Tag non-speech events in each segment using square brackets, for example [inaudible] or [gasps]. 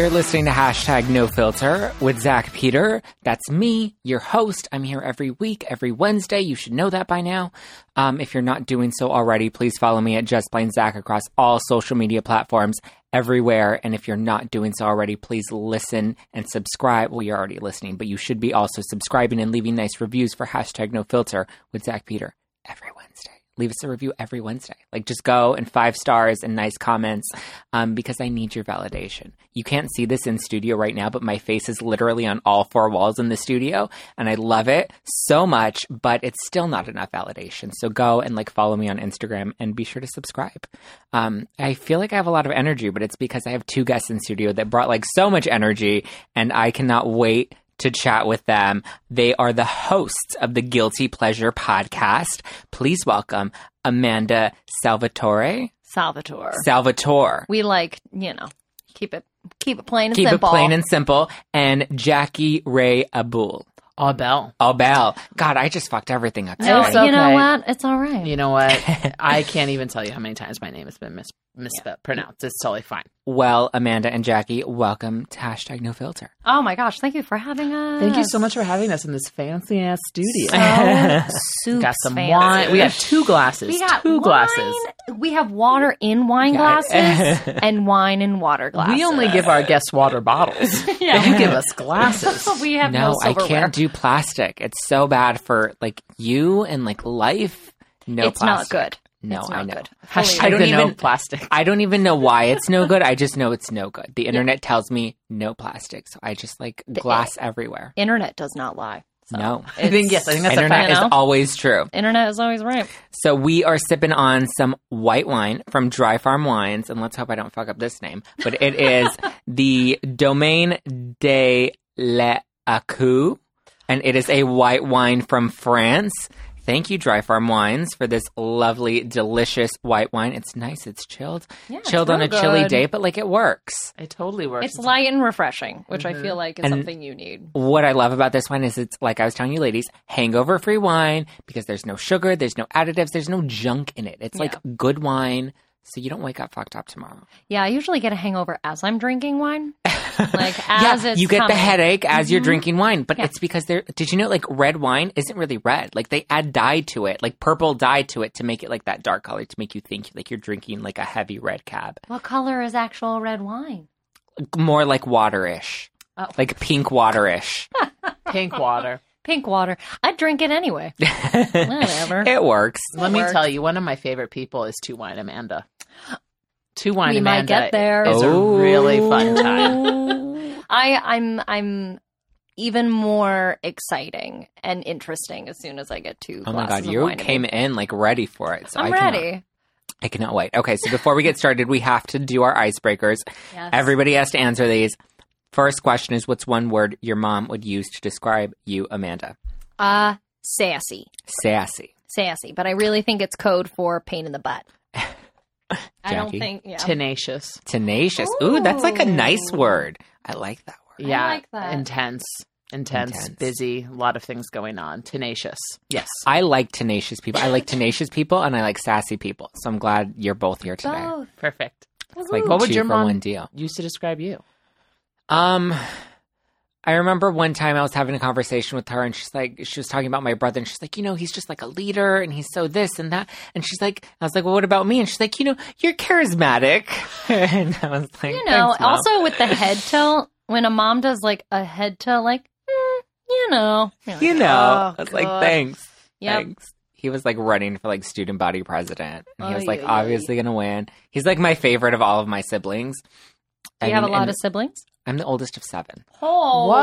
You're listening to hashtag no filter with Zach Peter. That's me, your host. I'm here every week, every Wednesday. You should know that by now. Um, if you're not doing so already, please follow me at Just Plain Zach across all social media platforms everywhere. And if you're not doing so already, please listen and subscribe. Well, you're already listening, but you should be also subscribing and leaving nice reviews for hashtag no filter with Zach Peter every Wednesday. Leave us a review every Wednesday. Like just go and five stars and nice comments um, because I need your validation. You can't see this in studio right now, but my face is literally on all four walls in the studio and I love it so much, but it's still not enough validation. So go and like follow me on Instagram and be sure to subscribe. Um, I feel like I have a lot of energy, but it's because I have two guests in studio that brought like so much energy and I cannot wait to chat with them. They are the hosts of the Guilty Pleasure podcast. Please welcome Amanda Salvatore. Salvatore. Salvatore. we like, you know, keep it keep it plain and Keep simple. it plain and simple. And Jackie Ray Abul. Oh, Belle. Oh, Belle. God, I just fucked everything up. No, It's today. you know okay. what? It's all right. You know what? [laughs] I can't even tell you how many times my name has been mis- mispronounced. It's totally fine. Well, Amanda and Jackie, welcome to hashtag no filter. oh my gosh, thank you for having us. Thank you so much for having us in this fancy ass studio. So [laughs] got some fancy. wine. We got two glasses. We got two wine. glasses. We have water in wine Got glasses [laughs] and wine in water glasses. We only give our guests water bottles. Yeah. You give us glasses. we have no, No, I can't do plastic. It's so bad for like you and like life. No it's not good. No, It's I not know. good. Hashtag I don't the no even- plastic. I don't even know why it's no good. I just know it's no good. The [laughs] internet tells me no plastic, so I just like glass everywhere. Internet does not lie. So No. [laughs] I think yes. I think that's internet fact. is always true. Internet is always right. So we are sipping on some white wine from Dry Farm Wines, and let's hope I don't fuck up this name. But it is [laughs] the Domaine de l'Acu, and it is a white wine from France. Thank you, Dry Farm Wines, for this lovely, delicious white wine. It's nice. It's chilled, Yeah, it's chilled on a real chilly good. day, but like it works. It totally works. It's light and refreshing, which I mm-hmm. feel like is And- something you need. What I love about this wine is it's like I was telling you, ladies, hangover free wine because there's no sugar, there's no additives, there's no junk in it. It's like good wine, so you don't wake up fucked up tomorrow. Yeah, I usually get a hangover as I'm drinking wine. [laughs] Like [laughs] as yeah, it's you get the headache as you're Mhm. drinking wine, but Yeah. it's because they're. Did you know like red wine isn't really red? Like they add dye to it, like purple dye to it to make it like that dark color to make you think like you're drinking like a heavy red cab, What color is actual red wine? more like waterish, Oh. like pink waterish. [laughs] pink water. Pink water. I'd drink it anyway. [laughs] Whatever. it works. Let me works. tell you, one of my favorite people is Two Wine Amanda. Two Wine We Amanda might get there. is Oh. a really fun oh. time. [laughs] [laughs] I, I'm I'm even more exciting and interesting as soon as I get two. Oh my god, glasses of you wine in came in like ready for it. So I'm I cannot- ready. I cannot wait. Okay, so before we get started, we have to do our icebreakers. Yes. Everybody has to answer these. First question is what's one word your mom would use to describe you, Amanda? uh sassy, Sassy. sassy. But I really think it's code for pain in the butt. [laughs] I don't think. Yeah. Tenacious. Tenacious. Ooh, that's like a nice word. I like that word. I Yeah. like that. Intense. Intense, Intense. busy, a lot of things going on. Tenacious. Yes. I like tenacious people. I like [laughs] tenacious people and I like sassy people. So I'm glad you're both here today. Both. Perfect. It's like What would two your mom- one deal. Used to describe you. Um, I remember one time I was having a conversation with her, and she's like, she was talking about my brother, and she's like, you know, he's just like a leader, and he's so this and that, and she's like, I was like, well, what about me? And she's like, you know, you're charismatic, [laughs] and I was like, You know, Mom." also with the head [laughs] tilt, when a mom does like a head tilt, like, mm, you know, like, you know, "Oh, I was like, thanks, Yep. thanks. He was like running for like student body president, and he Oh, was like yeah, yeah, obviously gonna win. He's like my favorite of all of my siblings. Do you have a lot of siblings? I'm the oldest of seven. Oh, What?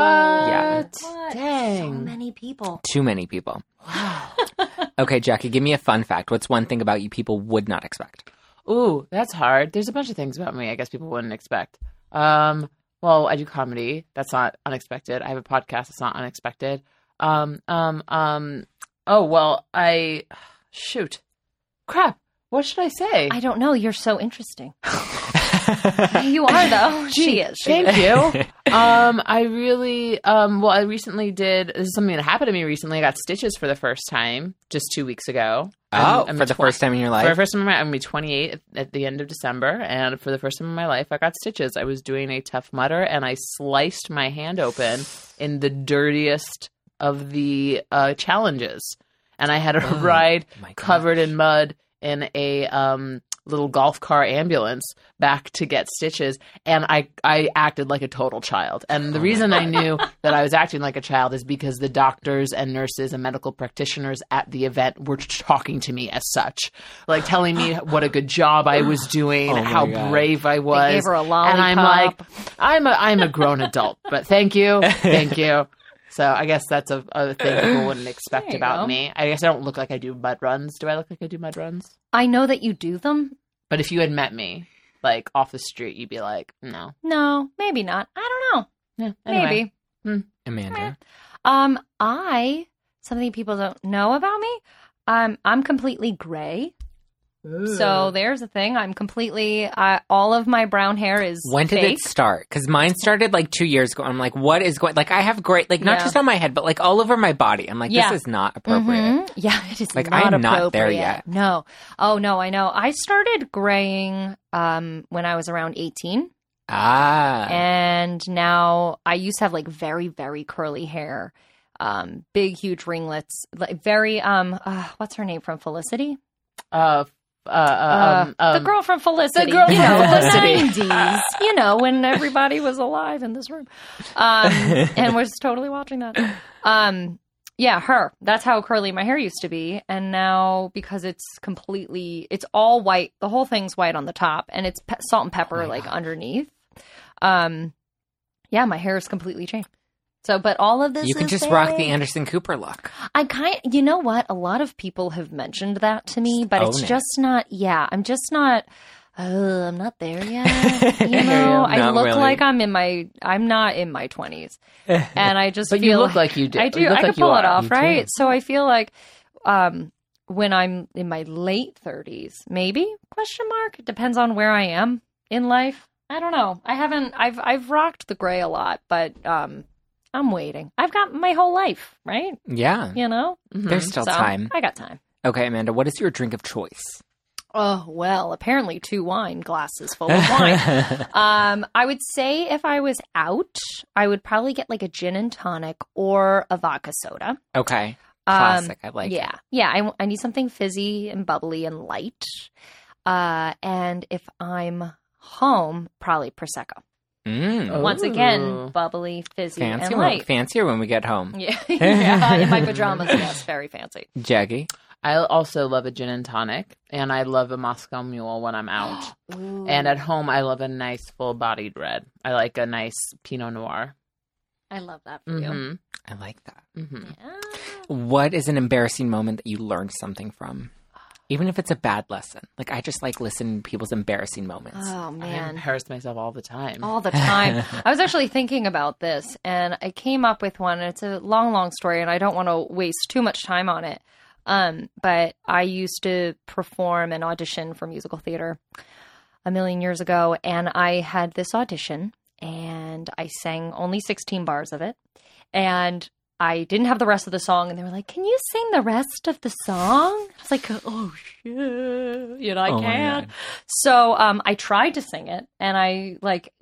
Yeah. What? So many people. Too many people. [laughs] Wow. Okay, Jackie, give me a fun fact. What's one thing about you people would not expect? Ooh, that's hard. There's a bunch of things about me I guess people wouldn't expect. Um, well, I do comedy. That's not unexpected. I have a podcast. That's not unexpected. Um, um, um. Oh well, I [sighs] shoot. Crap. What should I say? I don't know. You're so interesting. [laughs] [laughs] You are though. she is. Thank you. [laughs] um, I really, um, well, I recently did. This is something that happened to me recently. I got stitches for the first time just two weeks ago. oh, I'm- I'm for the twen- first time in your life. For the first time in my, I'm gonna be 28 at, at the end of December, and for the first time in my life, I got stitches. I was doing a Tough Mudder, and I sliced my hand open in the dirtiest of the uh, challenges, and I had a Oh, ride covered in mud in a um, little golf car ambulance back to get stitches and I, I acted like a total child. And the reason i knew [laughs] that i was acting like a child is because the doctors and nurses and medical practitioners at the event were talking to me as such like telling me [gasps] what a good job i was doing Oh how God. brave i was They gave her a and i'm like i'm a i'm a grown adult but thank you thank you [laughs] so I guess that's a, a thing people [sighs] wouldn't expect about go. me. I guess I don't look like I do mud runs. Do I look like I do mud runs? I know that you do them. But if you had met me, like off the street, you'd be like, no. No, maybe not. I don't know. Yeah, anyway. Maybe. Amanda. Um, I something people don't know about me. Um, I'm completely gray. So there's a thing. I'm completely. Uh, all of my brown hair is. When did fake. it start? Because mine started like two years ago. I'm like, what is going? Like, I have great, like, not Yeah. just on my head, but like all over my body. I'm like, Yeah. this is not appropriate. Mhm. Yeah, it is Like, not I'm not there appropriate. yet. No. Oh no, I know. I started graying um when I was around 18 Ah, and now I used to have like very very curly hair. Um big huge ringlets, like very um uh, what's her name from Felicity? Uh, uh, Uh, um, um, the girl from Felicity. girl you from know, Felicity. the 90s. You know, when everybody was alive in this room. Um, [laughs] and was totally watching that. Um, yeah, her. That's how curly my hair used to be. And now, because it's completely, it's all white, the whole thing's white on the top, and it's pe- salt and pepper, Oh like, God. underneath. Um, yeah, my hair is completely changed. So, but all of this you can just rock the. Anderson Cooper look. I kind you know what? A lot of people have mentioned that to me, but Own it's it. just not yeah, I'm just not I'm not there yet. [laughs] You know. I look really. like I'm in my I'm not in my 20s. [laughs] And I just but feel you look like you do. I do. I like can pull it off, You do. right? So I feel like um when I'm in my late 30s, maybe question mark, it depends on where I am in life. I don't know. I haven't I've I've rocked the gray a lot, but um I'm waiting. I've got my whole life, right? Yeah, You know? Mhm. there's still So, time. I got time. Okay, Amanda, what is your drink of choice? Oh, well, apparently two wine glasses full of wine. [laughs] um, I would say if I was out, I would probably get like a gin and tonic or a vodka soda. okay, Um, classic. I like. yeah. Yeah. I, I need something fizzy and bubbly and light. Uh, and if I'm home, probably Prosecco. It. Mm. Once Ooh. again, bubbly, fizzy, fancy, and when- light. fancier when we get home. yeah. [laughs] [laughs] yeah. In my pajamas, yes. Very fancy. Jackie. I also love a gin and tonic, and I love a Moscow Mule when I'm out. [gasps] and at home, I love a nice full-bodied red. I like a nice Pinot Noir. I love that for you. hmm I like that. hmm Yeah. What is an embarrassing moment that you learned something from? Even if it's a bad lesson. Like I just like listen to people's embarrassing moments. Oh, man, I embarrass myself all the time. all the time. [laughs] I was actually thinking about this and I came up with one. It's a long, long story and I don't want to waste too much time on it. Um, but I used to perform and audition for musical theater a million years ago and I had this audition and I sang only 16 bars of it. And I didn't have the rest of the song, and they were like, "Can you sing the rest of the song?" I was like, "Oh shit, you know, I Oh can't." So um, I tried to sing it, and I like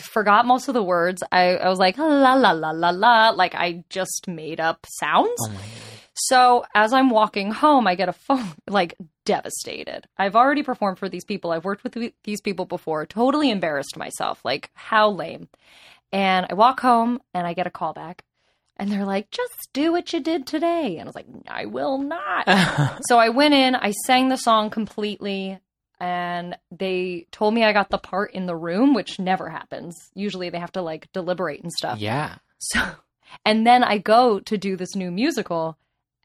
forgot most of the words. I, I was like la la la la la, like I just made up sounds. Oh. So as I'm walking home, I get a phone, [laughs] like devastated. I've already performed for these people. I've worked with these people before. Totally embarrassed myself. Like how lame. And I walk home, and I get a call back. And they're like, just do what you did today. And I was like, I will not. [laughs] so I went in, I sang the song completely, and they told me I got the part in the room, which never happens. Usually they have to like deliberate and stuff. yeah. So, and then I go to do this new musical,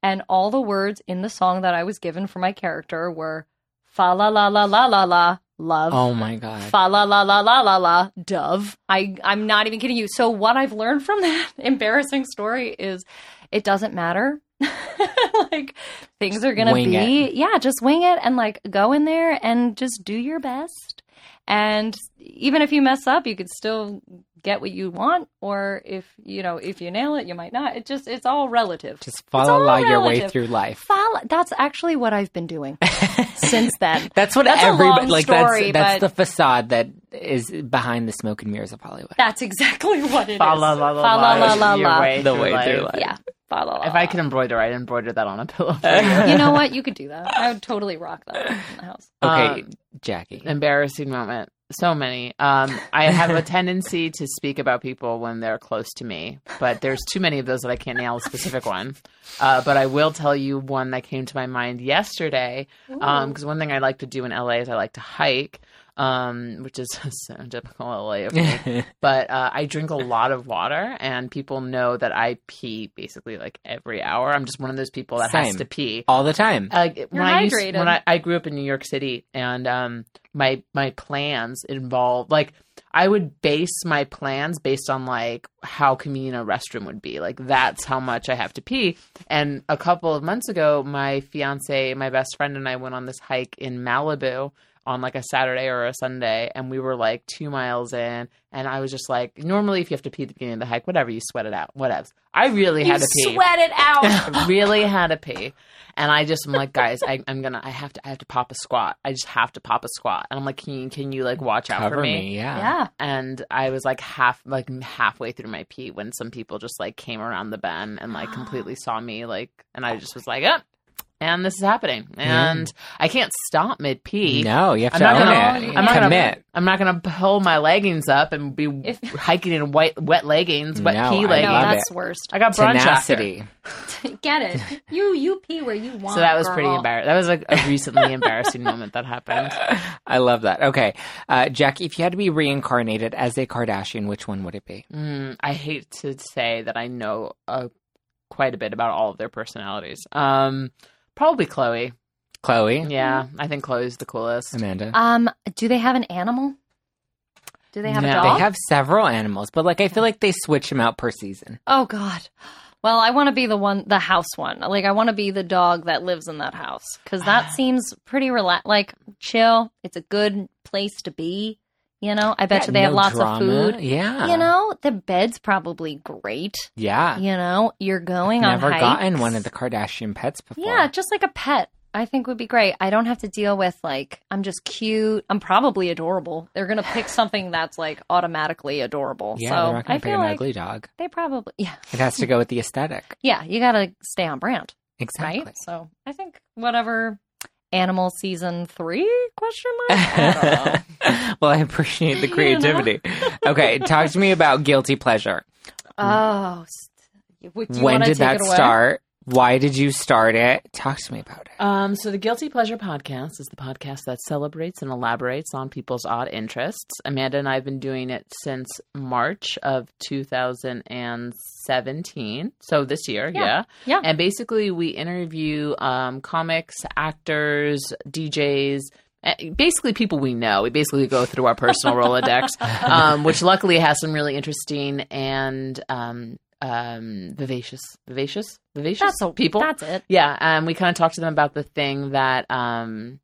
and all the words in the song that I was given for my character were fa la la la la la la love. Oh my god. Fa la la la la la la dove. I I'm not even kidding you. So what I've learned from [laughs] that embarrassing story is it doesn't matter. [laughs] like things are gonna Wing be yeah, just wing it and like go in there and just do your best And even if you mess up, you could still get what you want. Or if you know, if you nail it, you might not. It just it's all relative. Just all follow your way through life. Follow. That's actually what I've been doing [laughs] since then. That's what That's a everybody long like. story, that's that's but- the facade that is behind the smoke and mirrors of Hollywood. That's exactly what it is. Fa la la la Fa la la la your la. way The through way life. through life. Yeah. Fa la la If I could embroider, I'd embroider that on a pillow. [laughs] you know what? You could do that. I would totally rock that in the house. Okay, Um, Jackie. Embarrassing moment. So many. Um, I have a [laughs] tendency to speak about people when they're close to me, but there's too many of those that I can't nail a specific one. Uh, but I will tell you one that came to my mind yesterday. Because one thing I like to do in LA is I like to hike, um, which is [laughs] so typical LA of me. [laughs] but uh, I drink a lot of water, and people know that I pee basically like every hour. I'm just one of those people that has to pee. All the time. Uh, when I used, when I, I grew up in New York City, and um, my my plans involved like I would base my plans based on like how convenient a restroom would be. Like that's how much I have to pee. And a couple of months ago, my fiance, my best friend, and I went on this hike in Malibu on like a Saturday or a Sunday, and we were like two miles in, and I was just like, normally if you have to pee at the beginning of the hike, whatever, you sweat it out, whatever. I really You had to pee. sweat it out. [laughs] I really had to pee. And I just am like, guys, I, I'm gonna, I have to, I have to pop a squat. I just have to pop a squat. And I'm like, can you, can you like watch out Cover for me. Yeah. yeah. And I was like half, like halfway through my pee when some people just like came around the bend and like [gasps] completely saw me, like, and I just was like, oh, and this is happening, and I can't stop mid pee. No, you have I'm to not own gonna. it. I'm not Commit. gonna. I'm not gonna pull my leggings up and be If- [laughs] hiking in white, wet leggings, wet No, pee I No, love that's it. worst. I got brunch after. Tenacity. [laughs] Get it? You you pee where you want. So that was pretty embarrassing. That was like a recently [laughs] embarrassing moment that happened. I love that. Okay, uh, Jackie, if you had to be reincarnated as a Kardashian, which one would it be? Mm, I hate to say that I know uh, quite a bit about all of their personalities. Um, probably Khloe. Khloe, Yeah, I think Khloe's the coolest. Amanda. Um, do they have an animal? Do they have No. a They dog? They have several animals, but like I feel like they switch them out per season. Oh God. Well, I want to be the one, the house one. Like, I want to be the dog that lives in that house because that seems pretty relax, like chill. It's a good place to be. You know, I bet Yeah, you they have lots drama. of food. Yeah, You know, the bed's probably great. Yeah, You know, you're going never on hikes. gotten one of the Kardashian pets before. Yeah, just like a pet. I think would be great. I don't have to deal with like I'm just cute. I'm probably adorable. They're gonna pick [sighs] something that's like automatically adorable. yeah. so they're not going to pick an like ugly dog. they probably yeah It has to go with the aesthetic. [laughs] yeah. You gotta stay on brand, Exactly. right? So I think whatever animal season three question mark. I don't know. [laughs] well, I appreciate the [laughs] creativity. okay, talk to me about guilty pleasure. oh, would you when wanna did take that it away? start? Why did you start it? Talk to me about it. Um, so the Guilty Pleasure podcast is the podcast that celebrates and elaborates on people's odd interests. Amanda and I have been doing it since March of 2017. So this year, Yeah. yeah. Yeah. And basically, we interview um, comics, actors, DJs. eh, Basically, people we know. We basically go through our personal [laughs] Rolodex, um, which luckily has some really interesting and um, um, vivacious, vivacious, vivacious That's a, people. That's it. Yeah, um, we kind of talk to them about the thing that um,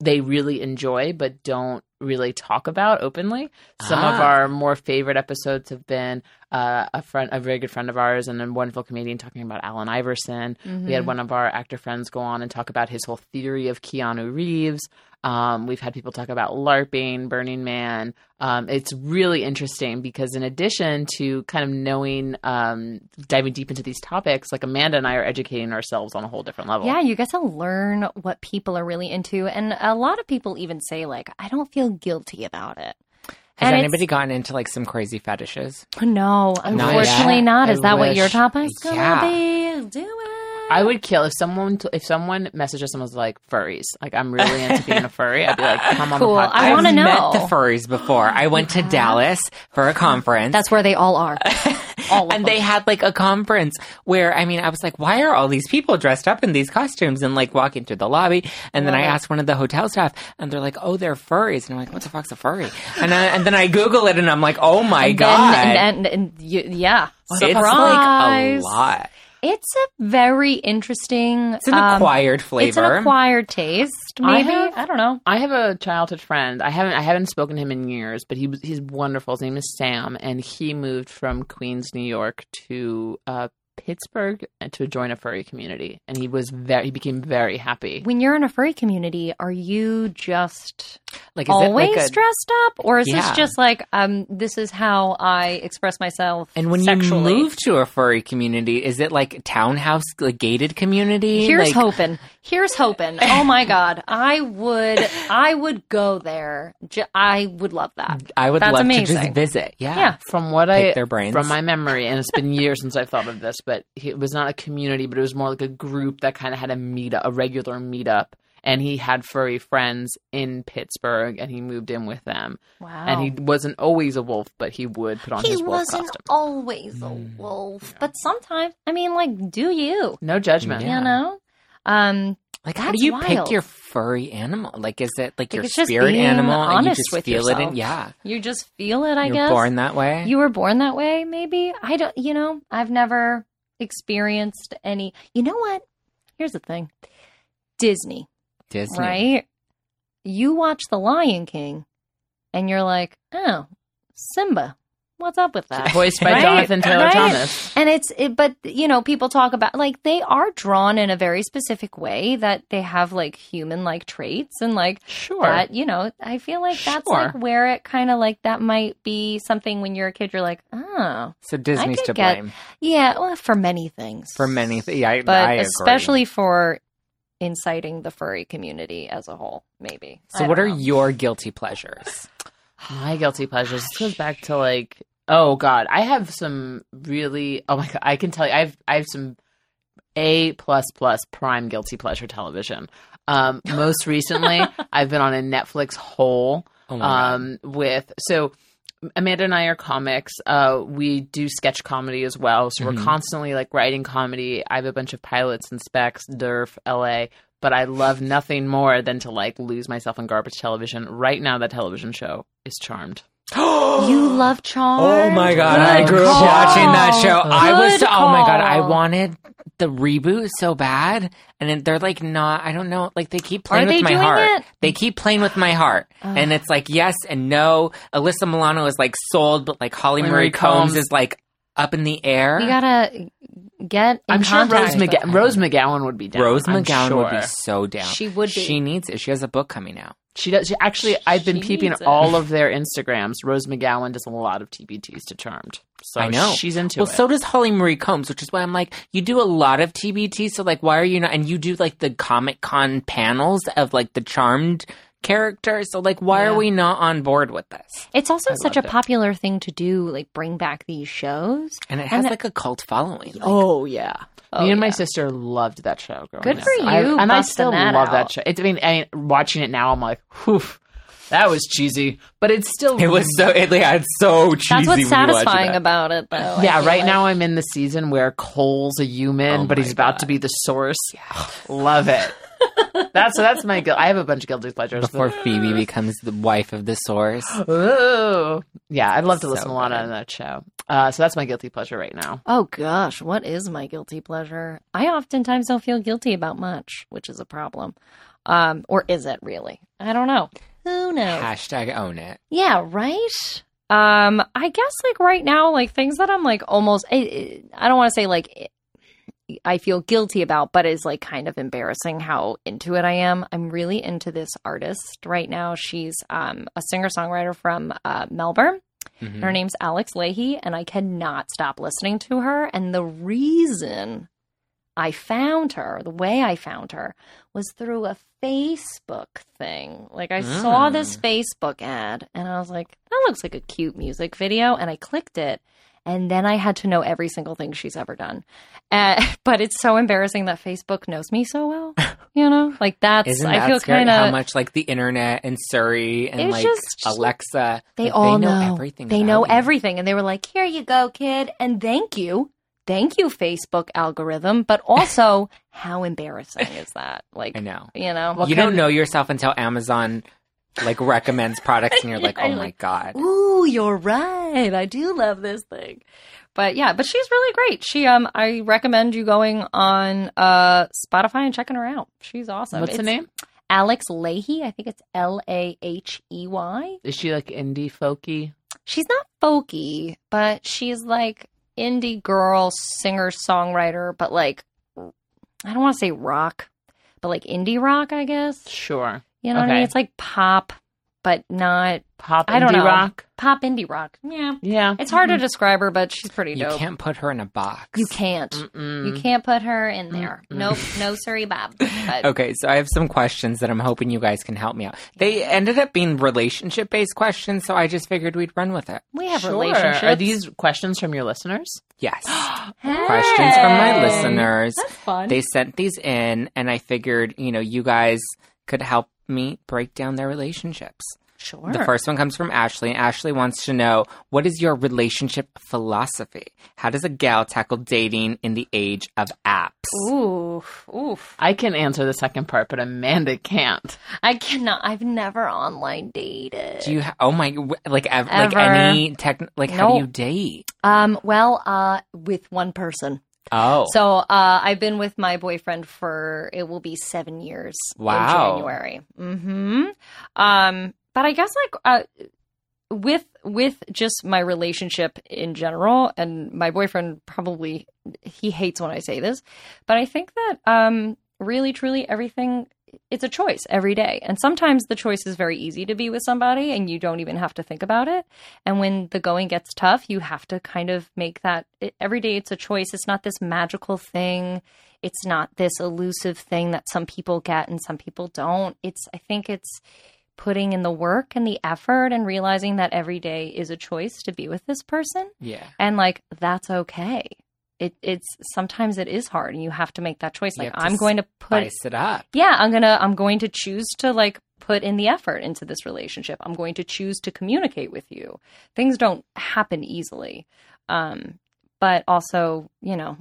they really enjoy but don't really talk about openly. Some of Ah. our more favorite episodes have been uh, a friend, a very good friend of ours, and a wonderful comedian talking about Allen Iverson. We Mm-hmm. had one of our actor friends go on and talk about his whole theory of Keanu Reeves. Um, we've had people talk about LARPing, Burning Man. Um, it's really interesting because, in addition to kind of knowing, um, diving deep into these topics, like Amanda and I are educating ourselves on a whole different level. Yeah, you get to learn what people are really into, and a lot of people even say like, "I don't feel guilty about it." Has And anybody gotten into like some crazy fetishes? No, unfortunately not. Is I that what your wish- topic's gonna Yeah. be? Do it. I would kill if someone t- if someone messaged us and was like furries. Like I'm really into being a furry. I'd be like, come on Cool. the podcast. I wanna I've know. met the furries before. I went to Dallas for a conference. That's where they all are. [laughs] All of and them. they had like a conference where I mean I was like, why are all these people dressed up in these costumes and like walking through the lobby? And then I asked one of the hotel staff, and they're like, oh, they're furries. And I'm like, what the fuck's a furry? And I, and then I Google it, and I'm like, oh my And god, then- and, and, and you, yeah, it's like a lot. It's a very interesting. It's an um, acquired flavor. It's an acquired taste. I Maybe have- I don't know. I have a childhood friend. I haven't I haven't spoken to him in years, but he was he's wonderful. His name is Sam, and he moved from Queens, New York, to uh, Pittsburgh to join a furry community, and he was very he became very happy. When you're in a furry community, are you just like is always it like a, dressed up, or is Yeah. this just like um? This is how I express myself. and when sexually? you move to a furry community, is it like townhouse like gated community? Here's like, hoping. Here's hoping. [laughs] Oh my god, I would. I would go there. J- I would love that. I would That's love to amazing. just visit. Yeah. Yeah. From what Pick I their brains. from my memory, and it's been [laughs] years since I've thought of this, but it was not a community, but it was more like a group that kind of had a meet a regular meetup. And he had furry friends in Pittsburgh, and he moved in with them. Wow. And he wasn't always a wolf, but he would put on he his wolf costume. He wasn't always a Mm. wolf, but sometimes. I mean, like, do you? No judgment. Yeah. You know. Um, Like, how do you wild. pick your furry animal? Like, is it like your it's just spirit animal and you honest just with feel it? yourself. In, yeah, you just feel it. I you're guess born that way. you were born that way. Maybe I don't. You know, I've never experienced any. You know what? Here's the thing. Disney, Disney, right? You watch The Lion King, and you're like, oh, Simba. What's up with that? [laughs] Voiced by Right, Jonathan Taylor right. Thomas. And it's, it, but you know, people talk about like they are drawn in a very specific way that they have like human like traits and like Sure. that, you know, I feel like that's Sure. like where it kind of like that might be something when you're a kid, you're like, oh, So Disney's to get- blame yeah, well, for many things. for many. things. yeah, I, but I agree. especially for inciting the furry community as a whole, maybe. So, what don't are your guilty pleasures? [sighs] My guilty pleasures. This goes back to like, oh god, I have some really. Oh my god, I can tell you, I have I have some a plus plus prime guilty pleasure television. Um, most recently, [laughs] I've been on a Netflix hole Oh um, with so. Amanda and I are comics. Uh, we do sketch comedy as well, so Mhm. we're constantly like writing comedy. I have a bunch of pilots and specs, DERF, LA, but I love nothing more than to like lose myself in garbage television. Right now, that television show is Charmed. [gasps] You love Charmed? Oh my god, Good I grew up watching that show. I was Good oh my god, I call. wanted the reboot so bad, and then they're like not. I don't know. Like they keep playing Are with they my doing heart. it? They keep playing with my heart, Ugh. and it's like yes and no. Alyssa Milano is like sold, but like Holly Marie Marie Combs Combs. is like up in the air. You gotta get. In I'm sure contact Rose, with McG- her. Rose McGowan would be down. Rose I'm McGowan would be sure. so down. She would be. She needs it. She has a book coming out. She does. She actually, I've been She peeping needs at it. all of their Instagrams. Rose McGowan does a lot of TBTs to Charmed, so I know. she's into well, it. so does Holly Marie Combs, which is why I'm like, you do a lot of TBT, so like, why are you not? And you do like the Comic Con panels of like the Charmed characters, so like, why Yeah. are we not on board with this? It's also I such a loved it. popular thing to do, like bring back these shows. And it has And like a cult following. Like, oh yeah, Oh, me and my sister loved that show. Growing Good up. for I- you, and I still that love out. that show. It's, I mean, I, watching it now, I'm like, whew, that was cheesy, but it's still. It was so, it, yeah, it's so cheesy. That's when what's satisfying about it, though. Yeah, right like. now I'm in the season where Cole's a human, Oh but my he's about God. to be the source. Love it. That's so that's my guilt. I have a bunch of guilty pleasures. Before Phoebe becomes the wife of the source. Ooh. Yeah, I'd love to So listen to Lana on that show. Uh, so that's my guilty pleasure right now. Oh gosh, what is my guilty pleasure? I oftentimes don't feel guilty about much, which is a problem. Um, or is it really? I don't know. Who knows? Hashtag own it. Yeah, right. Um, I guess like right now, like things that I'm like almost. I, I don't want to say like I feel guilty about, but is like kind of embarrassing how into it I am. I'm really into this artist right now. She's um a singer songwriter from uh, Melbourne. Mhm. Her name's Alex Lahey, and I cannot stop listening to her. And the reason I found her, the way I found her, was through a Facebook thing. Like I saw Mm. this Facebook ad, and I was like, "That looks like a cute music video," and I clicked it. And then I had to know every single thing she's ever done. Uh, [laughs] but it's so embarrassing that Facebook knows me so well. [laughs] You know, like that's Isn't I feel kind of How much like the internet and Siri and like just- Alexa, They like, all they know, know, everything. They know you. everything, and they were like, "Here you go, kid," and thank you, thank you, Facebook algorithm. But also, [laughs] how embarrassing is that? Like, I know. you know, What you don't of- know yourself until Amazon like recommends products and you're like, [laughs] oh my god. Ooh, you're right. I do love this thing. But yeah, but she's really great. She um I recommend you going on uh Spotify and checking her out. She's awesome. What's the name? Alex Lahey. I think it's L A H E Y. Is she like indie folky? She's not folky, but she's like indie girl, singer, songwriter, but like I don't want to say rock, but like indie rock, I guess. Sure. You know what I mean? It's like pop, but not Pop I don't indie know. rock. pop indie rock. Yeah. Yeah. It's hard to mm-hmm. describe her, but she's pretty You dope. can't put her in a box. You can't. Mm-mm. You can't put her in there. Mm-mm. Nope. No, sorry, Bob. But [laughs] Okay, so I have some questions that I'm hoping you guys can help me out. They ended up being relationship based questions, so I just figured we'd run with it. we have Sure. relationships. Are these questions from your listeners? Yes. Hey. [gasps] questions from my listeners. That's fun. They sent these in, and I figured, you know, you guys could help me break down their relationships. sure. The first one comes from Ashley, and Ashley wants to know what is your relationship philosophy? How does a gal tackle dating in the age of apps? Oof. Oof. I can answer the second part, but Amanda can't. I cannot. I've never online dated. Do you? Ha- oh my! Like ev- like any tech? Like how do you date? Um. Well. Uh. With one person. Oh, So. Uh. I've been with my boyfriend for it will be seven years. Wow. In January. Hmm. Um. But I guess like uh. With with just my relationship in general, and my boyfriend probably he hates when I say this, but I think that um really truly everything it's a choice every day. And sometimes the choice is very easy to be with somebody and you don't even have to think about it. And when the going gets tough, you have to kind of make that it, every day it's a choice. It's not this magical thing. It's not this elusive thing that some people get and some people don't. It's I think it's putting in the work and the effort and realizing that every day is a choice to be with this person yeah. and like that's okay. It it's sometimes it is hard and you have to make that choice. Like I'm going to put it up. yeah, I'm gonna I'm going to choose to like put in the effort into this relationship. I'm going to choose to communicate with you. Things don't happen easily. Um, but also, you know,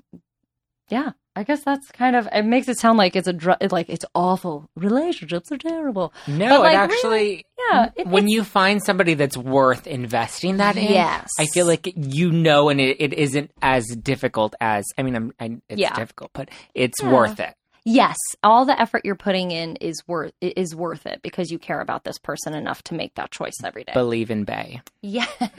yeah, I guess that's kind of it makes it sound like it's a dr- like it's awful. Relationships are terrible. No, like, it actually. Yeah, it, when you find somebody that's worth investing that in, Yes. I feel like you know, and it, it isn't as difficult as. I mean, I'm, I, it's Yeah. difficult, but it's Yeah. worth it. Yes, all the effort you're putting in is worth is worth it because you care about this person enough to make that choice every day. Believe in Bay. yeah. [laughs]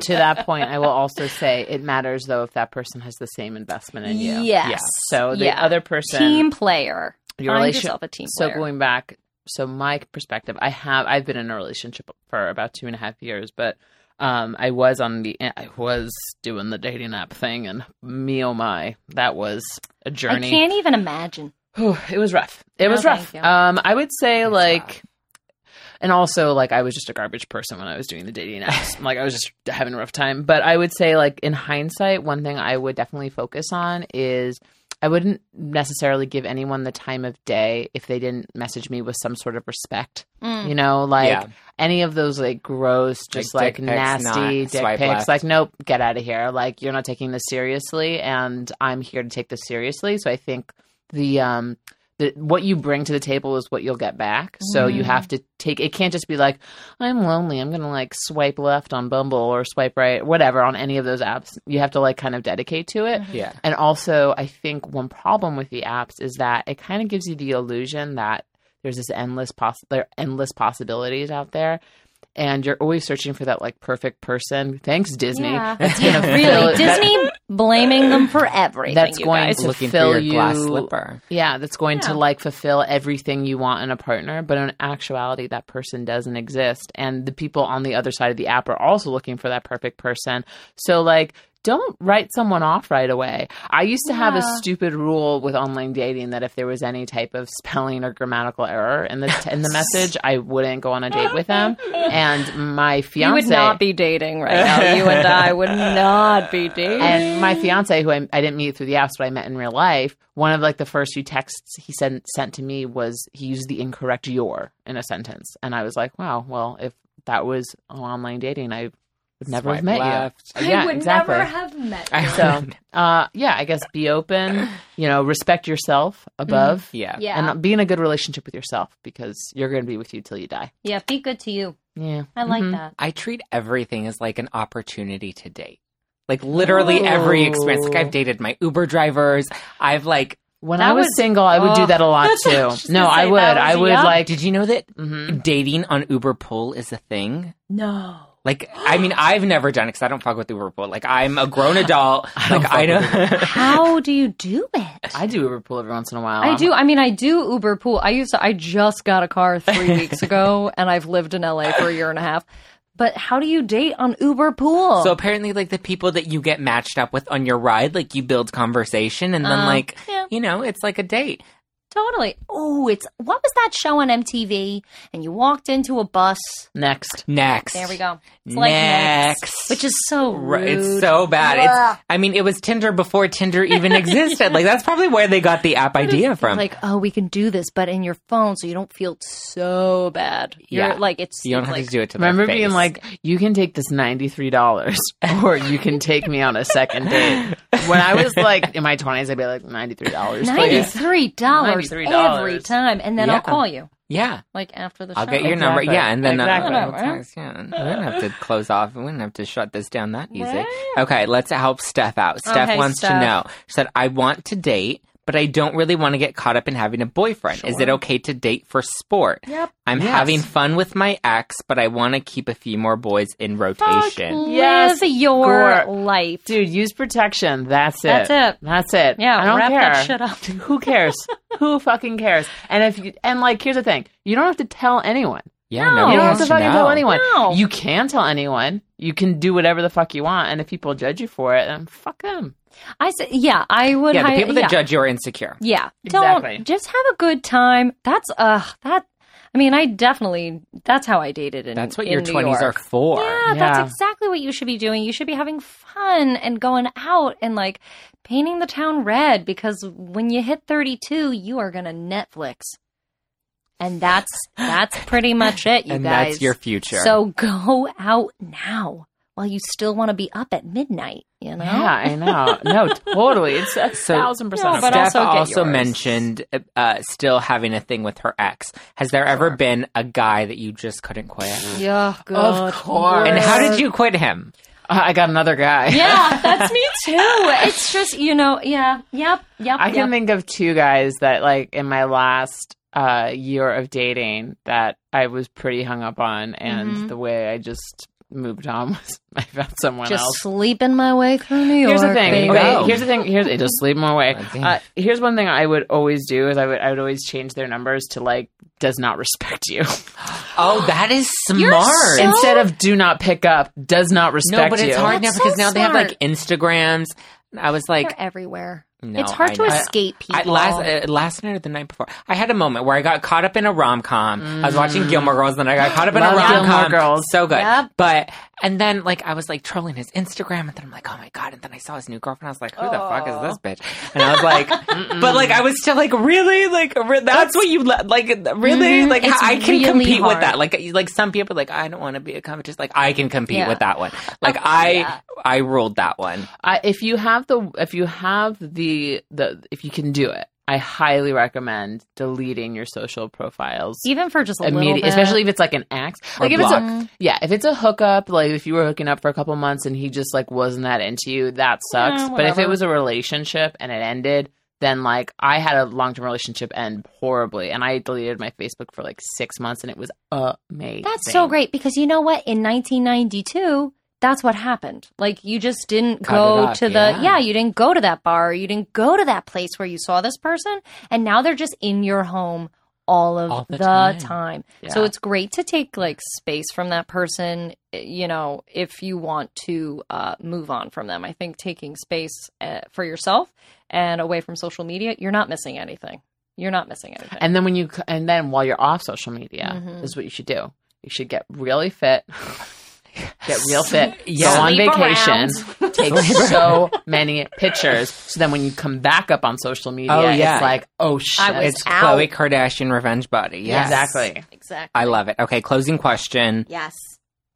to that point, I will also say it matters though if that person has the same investment in you. Yes. Yeah. So the Yeah. other person, Team player. your Find relationship. yourself a team player. so going back, so my perspective, I have I've been in a relationship for about two and a half years, but um, I was on the I was doing the dating app thing, and me oh my, that was a journey. I can't even imagine. It was rough. It No, was rough. Um, I would say It's like, rough. and also like I was just a garbage person when I was doing the dating apps. [laughs] like I was just having a rough time. But I would say like in hindsight, one thing I would definitely focus on is I wouldn't necessarily give anyone the time of day if they didn't message me with some sort of respect. Mm. You know, like Yeah. any of those like gross, just Like like, dick nasty not dick pics. left. Like, nope, get out of here. Like, you're not taking this seriously, and I'm here to take this seriously. So I think the um the what you bring to the table is what you'll get back. So you Mhm. have to take. It can't just be like, I'm lonely. I'm gonna like swipe left on Bumble or swipe right, whatever on any of those apps. You have to like kind of dedicate to it. Yeah. And also, I think one problem with the apps is that it kind of gives you the illusion that there's this endless poss- there are endless possibilities out there, and you're always searching for that like perfect person. Thanks, Disney. Yeah. That's gonna fill- Really, that- Disney blaming them for everything. That's you going guys. to Looking fill for your glass you- slipper. Yeah, that's going Yeah. to like fulfill everything you want in a partner, but in actuality, that person doesn't exist. And the people on the other side of the app are also looking for that perfect person. So, like, don't write someone off right away. I used to have a stupid rule with online dating that if there was any type of spelling or grammatical error in the in the message, I wouldn't go on a date with them. And my [laughs] you fiance would not be dating right now. You and I would not be dating. and my fiance, who I, I didn't meet through the apps, but I met in real life, one of like the first few texts he sent sent to me was he used the incorrect "your" in a sentence, and I was like, wow, well, if that was online dating, I would never have met left. you. Yeah, exactly. Never have met I- So, uh, yeah, I guess be open. You know, respect yourself above, Yeah. Yeah. and be in a good relationship with yourself because you're going to be with you till you die. yeah, be good to you. Yeah, I like Mhm. that. I treat everything as like an opportunity to date. Like literally every experience. Like. I've dated my Uber drivers. I've like. When That I was was- single, I would do oh. that a lot That's what I too. was No, I would. I would yeah. like. Did you know that Mhm. dating on Uber Pool is a thing? No. Like, I mean, I've never done it because I don't fuck with Uber Pool. Like, I'm a grown [laughs] adult. I like, I with Uber don't. [laughs] How do you do it? I do Uber pool every once in a while. I do. I mean, I do Uber pool. I used to. I just got a car three [laughs] weeks ago, and I've lived in LA for a year and a half. But how do you date on Uber pool? So apparently, like the people that you get matched up with on your ride, like you build conversation, and then Uh, like yeah. you know, it's like a date. Totally. Oh, it's what was that show on MTV? And you walked into a bus. Next. Next, There we go. It's Next. next, which is so rude. It's so bad. Ugh. It's. I mean, it was Tinder before Tinder even [laughs] existed. Like that's probably where they got the app idea from. like, oh, we can do this, but in your phone, so you don't feel so bad. You're Yeah. like it's. you don't have like, to do it to their Remember being like, you can take this $93 [laughs] or you can take me on a second date. When I was like in my 20s, I'd be like, $93. ninety please. three dollars $93. every time, and then Yeah. I'll call you yeah, like after the I'll show. get your number. Yeah, and then Exactly. uh, yeah, we don't have to close off. We don't have to shut this down that easy. Right. Okay, let's help Steph out. Steph Okay, wants to know. She said, "I want to date." But I don't really want to get caught up in having a boyfriend. Is it okay to date for sport? Yep. I'm Yes. having fun with my ex, but I want to keep a few more boys in rotation. Yes, Live your Gore. life. Dude, use protection. That's it. That's it. That's it. Yeah, I don't wrap care. that shit up. Who cares? [laughs] Who fucking cares? And if you and like, here's the thing: you don't have to tell anyone. Yeah, No. no, You don't have to fucking know. tell anyone. No. You can tell anyone. You can do whatever the fuck you want, and if people judge you for it, then fuck them. I said, yeah, I would. Yeah, the hi- people that yeah. judge you are insecure. Yeah, Exactly. don't just have a good time. That's uh that. I mean, I definitely. That's how I dated in. That's what in your twenties are for. Yeah, Yeah. that's exactly what you should be doing. You should be having fun and going out and like painting the town red because when you hit 32, you are going to Netflix. And that's that's pretty much it, you [laughs] and guys. that's your future. So go out now while you still want to be up at midnight, you know? Yeah, I know. No, [laughs] totally. It's a So- thousand percent. No, but okay. Steph also also, mentioned uh, still having a thing with her ex. Has there ever been a guy that you just couldn't quit? Yeah, good. Of course. And how did you quit him? Uh, I got another guy. Yeah, that's [laughs] me too. It's just, you know, yeah, yep, yep. I can yep. think of two guys that, like, in my last uh, year of dating, that I was pretty hung up on, and Mhm. the way I just moved on [laughs] was I found someone just else. sleeping my way through New York. Here's the thing. baby. Okay, here's the thing. Here's just sleep my way. Oh. Uh, here's one thing I would always do is I would I would always change their numbers to like does not respect you [gasps] Oh, that is smart. so- instead of do not pick up does not respect no, but it's you. hard now That's because so now they have smart. like Instagrams. I was like, They're everywhere. No, it's hard I to know. escape I, people. last uh, last night or the night before, I had a moment where I got caught up in a rom com. I was watching Gilmore Girls, then I got caught up in a rom com. Girls. so good. Yep. But and then like I was like trolling his Instagram, and then I'm like, oh my god! And then I saw his new girlfriend. I was like, who the fuck is this bitch? And I was like, [laughs] but like I was still like, really, like re- that's, what you le- like, really, Mhm. like It's I can really compete with that. Like like some people like I don't want to be a competition. Like I can compete Yeah. with that one. Like I yeah. I ruled that one. I, if you have the if you have the the if you can do it, I highly recommend deleting your social profiles. Even for just a little Immediate, especially if it's like an ex. Like if it's a block. yeah, if it's a hookup, like if you were hooking up for a couple months and he just like wasn't that into you, that sucks. Yeah, but if it was a relationship and it ended, then like I had a long term relationship end horribly, and I deleted my Facebook for like six months, and it was amazing. That's so great because you know what? In 1992, that's what happened. Like you just didn't Cut go off, to the yeah. yeah. you didn't go to that bar, you didn't go to that place where you saw this person, and now they're just in your home all of All the the, time. time. Yeah. So it's great to take like space from that person, eh, you know, if you want to uh, move on from them. I think taking space uh, for yourself and away from social media, you're not missing anything. You're not missing anything. And then when you and then while you're off social media, Mhm. this is what you should do. You should get really fit. Get real fit. Yeah. Go on Sleep vacation. [laughs] Take so many pictures. So then when you come back up on social media, Oh, yeah. it's like, oh shit. It's out. Khloe Kardashian revenge body. Yes. Exactly. exactly. I love it. Okay, closing question yes.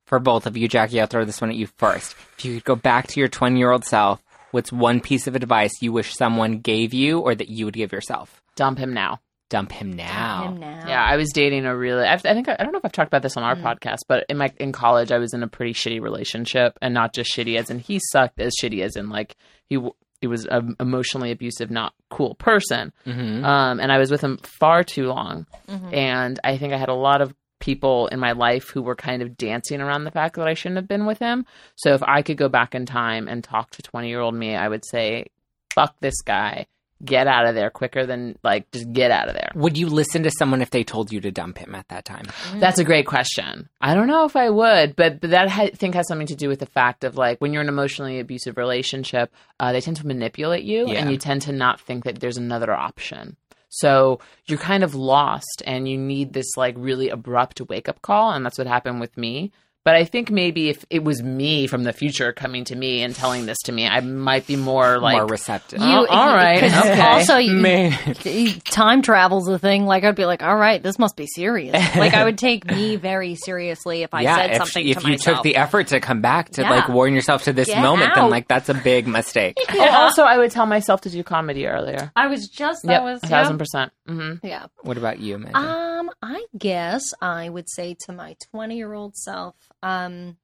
for both of you. Jackie, I'll throw this one at you first. If you could go back to your 20 year old self, what's one piece of advice you wish someone gave you or that you would give yourself? Dump him now. Dump him now. Him now. Yeah, I was dating a really. I've, I think I don't know if I've talked about this on our podcast, but in my in college, I was in a pretty shitty relationship, and not just shitty as in he sucked, as shitty as in like he he was an emotionally abusive, not cool person. hmm Um, and I was with him far too long, Mhm. and I think I had a lot of people in my life who were kind of dancing around the fact that I shouldn't have been with him. So if I could go back in time and talk to twenty year old me, I would say, "Fuck this guy." Get out of there quicker than like just get out of there. Would you listen to someone if they told you to dump him at that time? That's a great question. I don't know if I would, but, but that I think has something to do with the fact of like when you're in an emotionally abusive relationship, uh, they tend to manipulate you, Yeah. and you tend to not think that there's another option. So you're kind of lost, and you need this like really abrupt wake up call, and that's what happened with me. But I think maybe if it was me from the future coming to me and telling this to me, I might be more like More receptive. Oh, all right, 'cause okay. Also, you, [laughs] time travel's a thing. Like I'd be like, all right, this must be serious. [laughs] like I would take me very seriously if I yeah, said if, something if to you myself. took the effort to come back to Yeah. like warn yourself to this Get moment, then like that's a big mistake. [laughs] Oh, also, I would tell myself to do comedy earlier. I was just that Yep, was a yeah. thousand percent. hmm yeah. what about you, Amanda? Um, I guess I would say to my 20 year old self, um,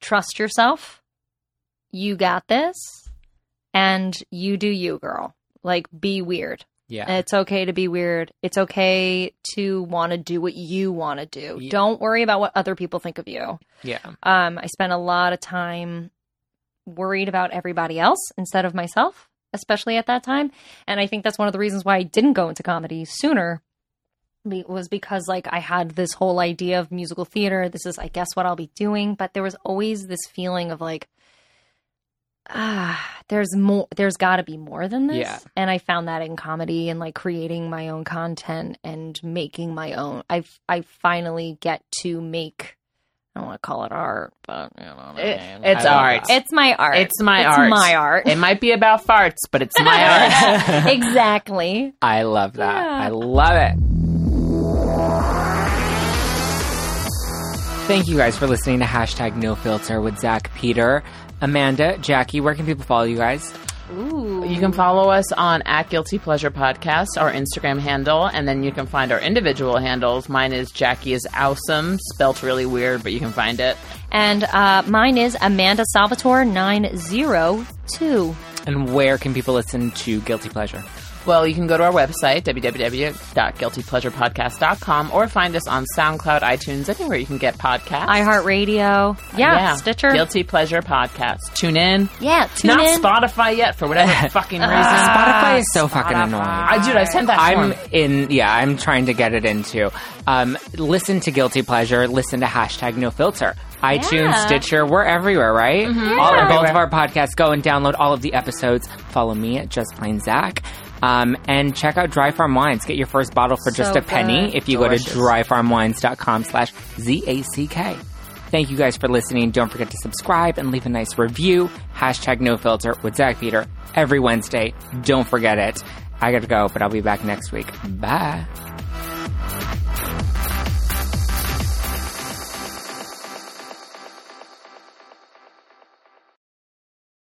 trust yourself. You got this. And you do you, girl. Like, be weird. yeah. It's okay to be weird. It's okay to want to do what you want to do. Yeah. Don't worry about what other people think of you. yeah. Um, I spent a lot of time worried about everybody else instead of myself, especially at that time. And I think that's one of the reasons why I didn't go into comedy sooner was because like I had this whole idea of musical theater. This is, I guess, what I'll be doing. But there was always this feeling of like, ah, there's more, there's got to be more than this. Yeah. And I found that in comedy and like creating my own content and making my own. I I finally get to make. I don't want to call it art, but you know, what I mean. it's I art. that. It's my art. It's my It's art. my art. It might be about farts, but it's my [laughs] art. exactly. I love that. Yeah. I love it. Thank you guys for listening to hashtag no filter with Zack Peter. Amanda, Jackie, where can people follow you guys? Ooh. You can follow us on at Guilty Pleasure Podcast, our Instagram handle, and then you can find our individual handles. Mine is Jackie is awesome, spelt really weird, but you can find it. And uh, mine is Amanda Salvatore nine zero two. And where can people listen to Guilty Pleasure? Well, you can go to our website, www.guiltypleasurepodcast.com, or find us on SoundCloud, iTunes, anywhere you can get podcasts. iHeartRadio. Yeah, Stitcher. Guilty Pleasure Podcast. Tune in. Yeah, tune Not in. Spotify yet, for whatever [laughs] fucking reason. Spotify is so fucking Spotify. annoying. I, dude, I sent that I'm form. in, yeah, I'm trying to get it into. Um, listen to Guilty Pleasure, listen to hashtag no filter. iTunes, Yeah. Stitcher, we're everywhere, right? All Yeah. both of our podcasts. Go and download all of the episodes. Follow me at Just Plain Zack. Um, and check out Dry Farm Wines. Get your first bottle for just So a penny good. if you Delicious. go to dryfarmwines.com slash Z-A-C-K. Thank you guys for listening. Don't forget to subscribe and leave a nice review. Hashtag no filter with Zack Peter every Wednesday. Don't forget it. I gotta go, but I'll be back next week. Bye.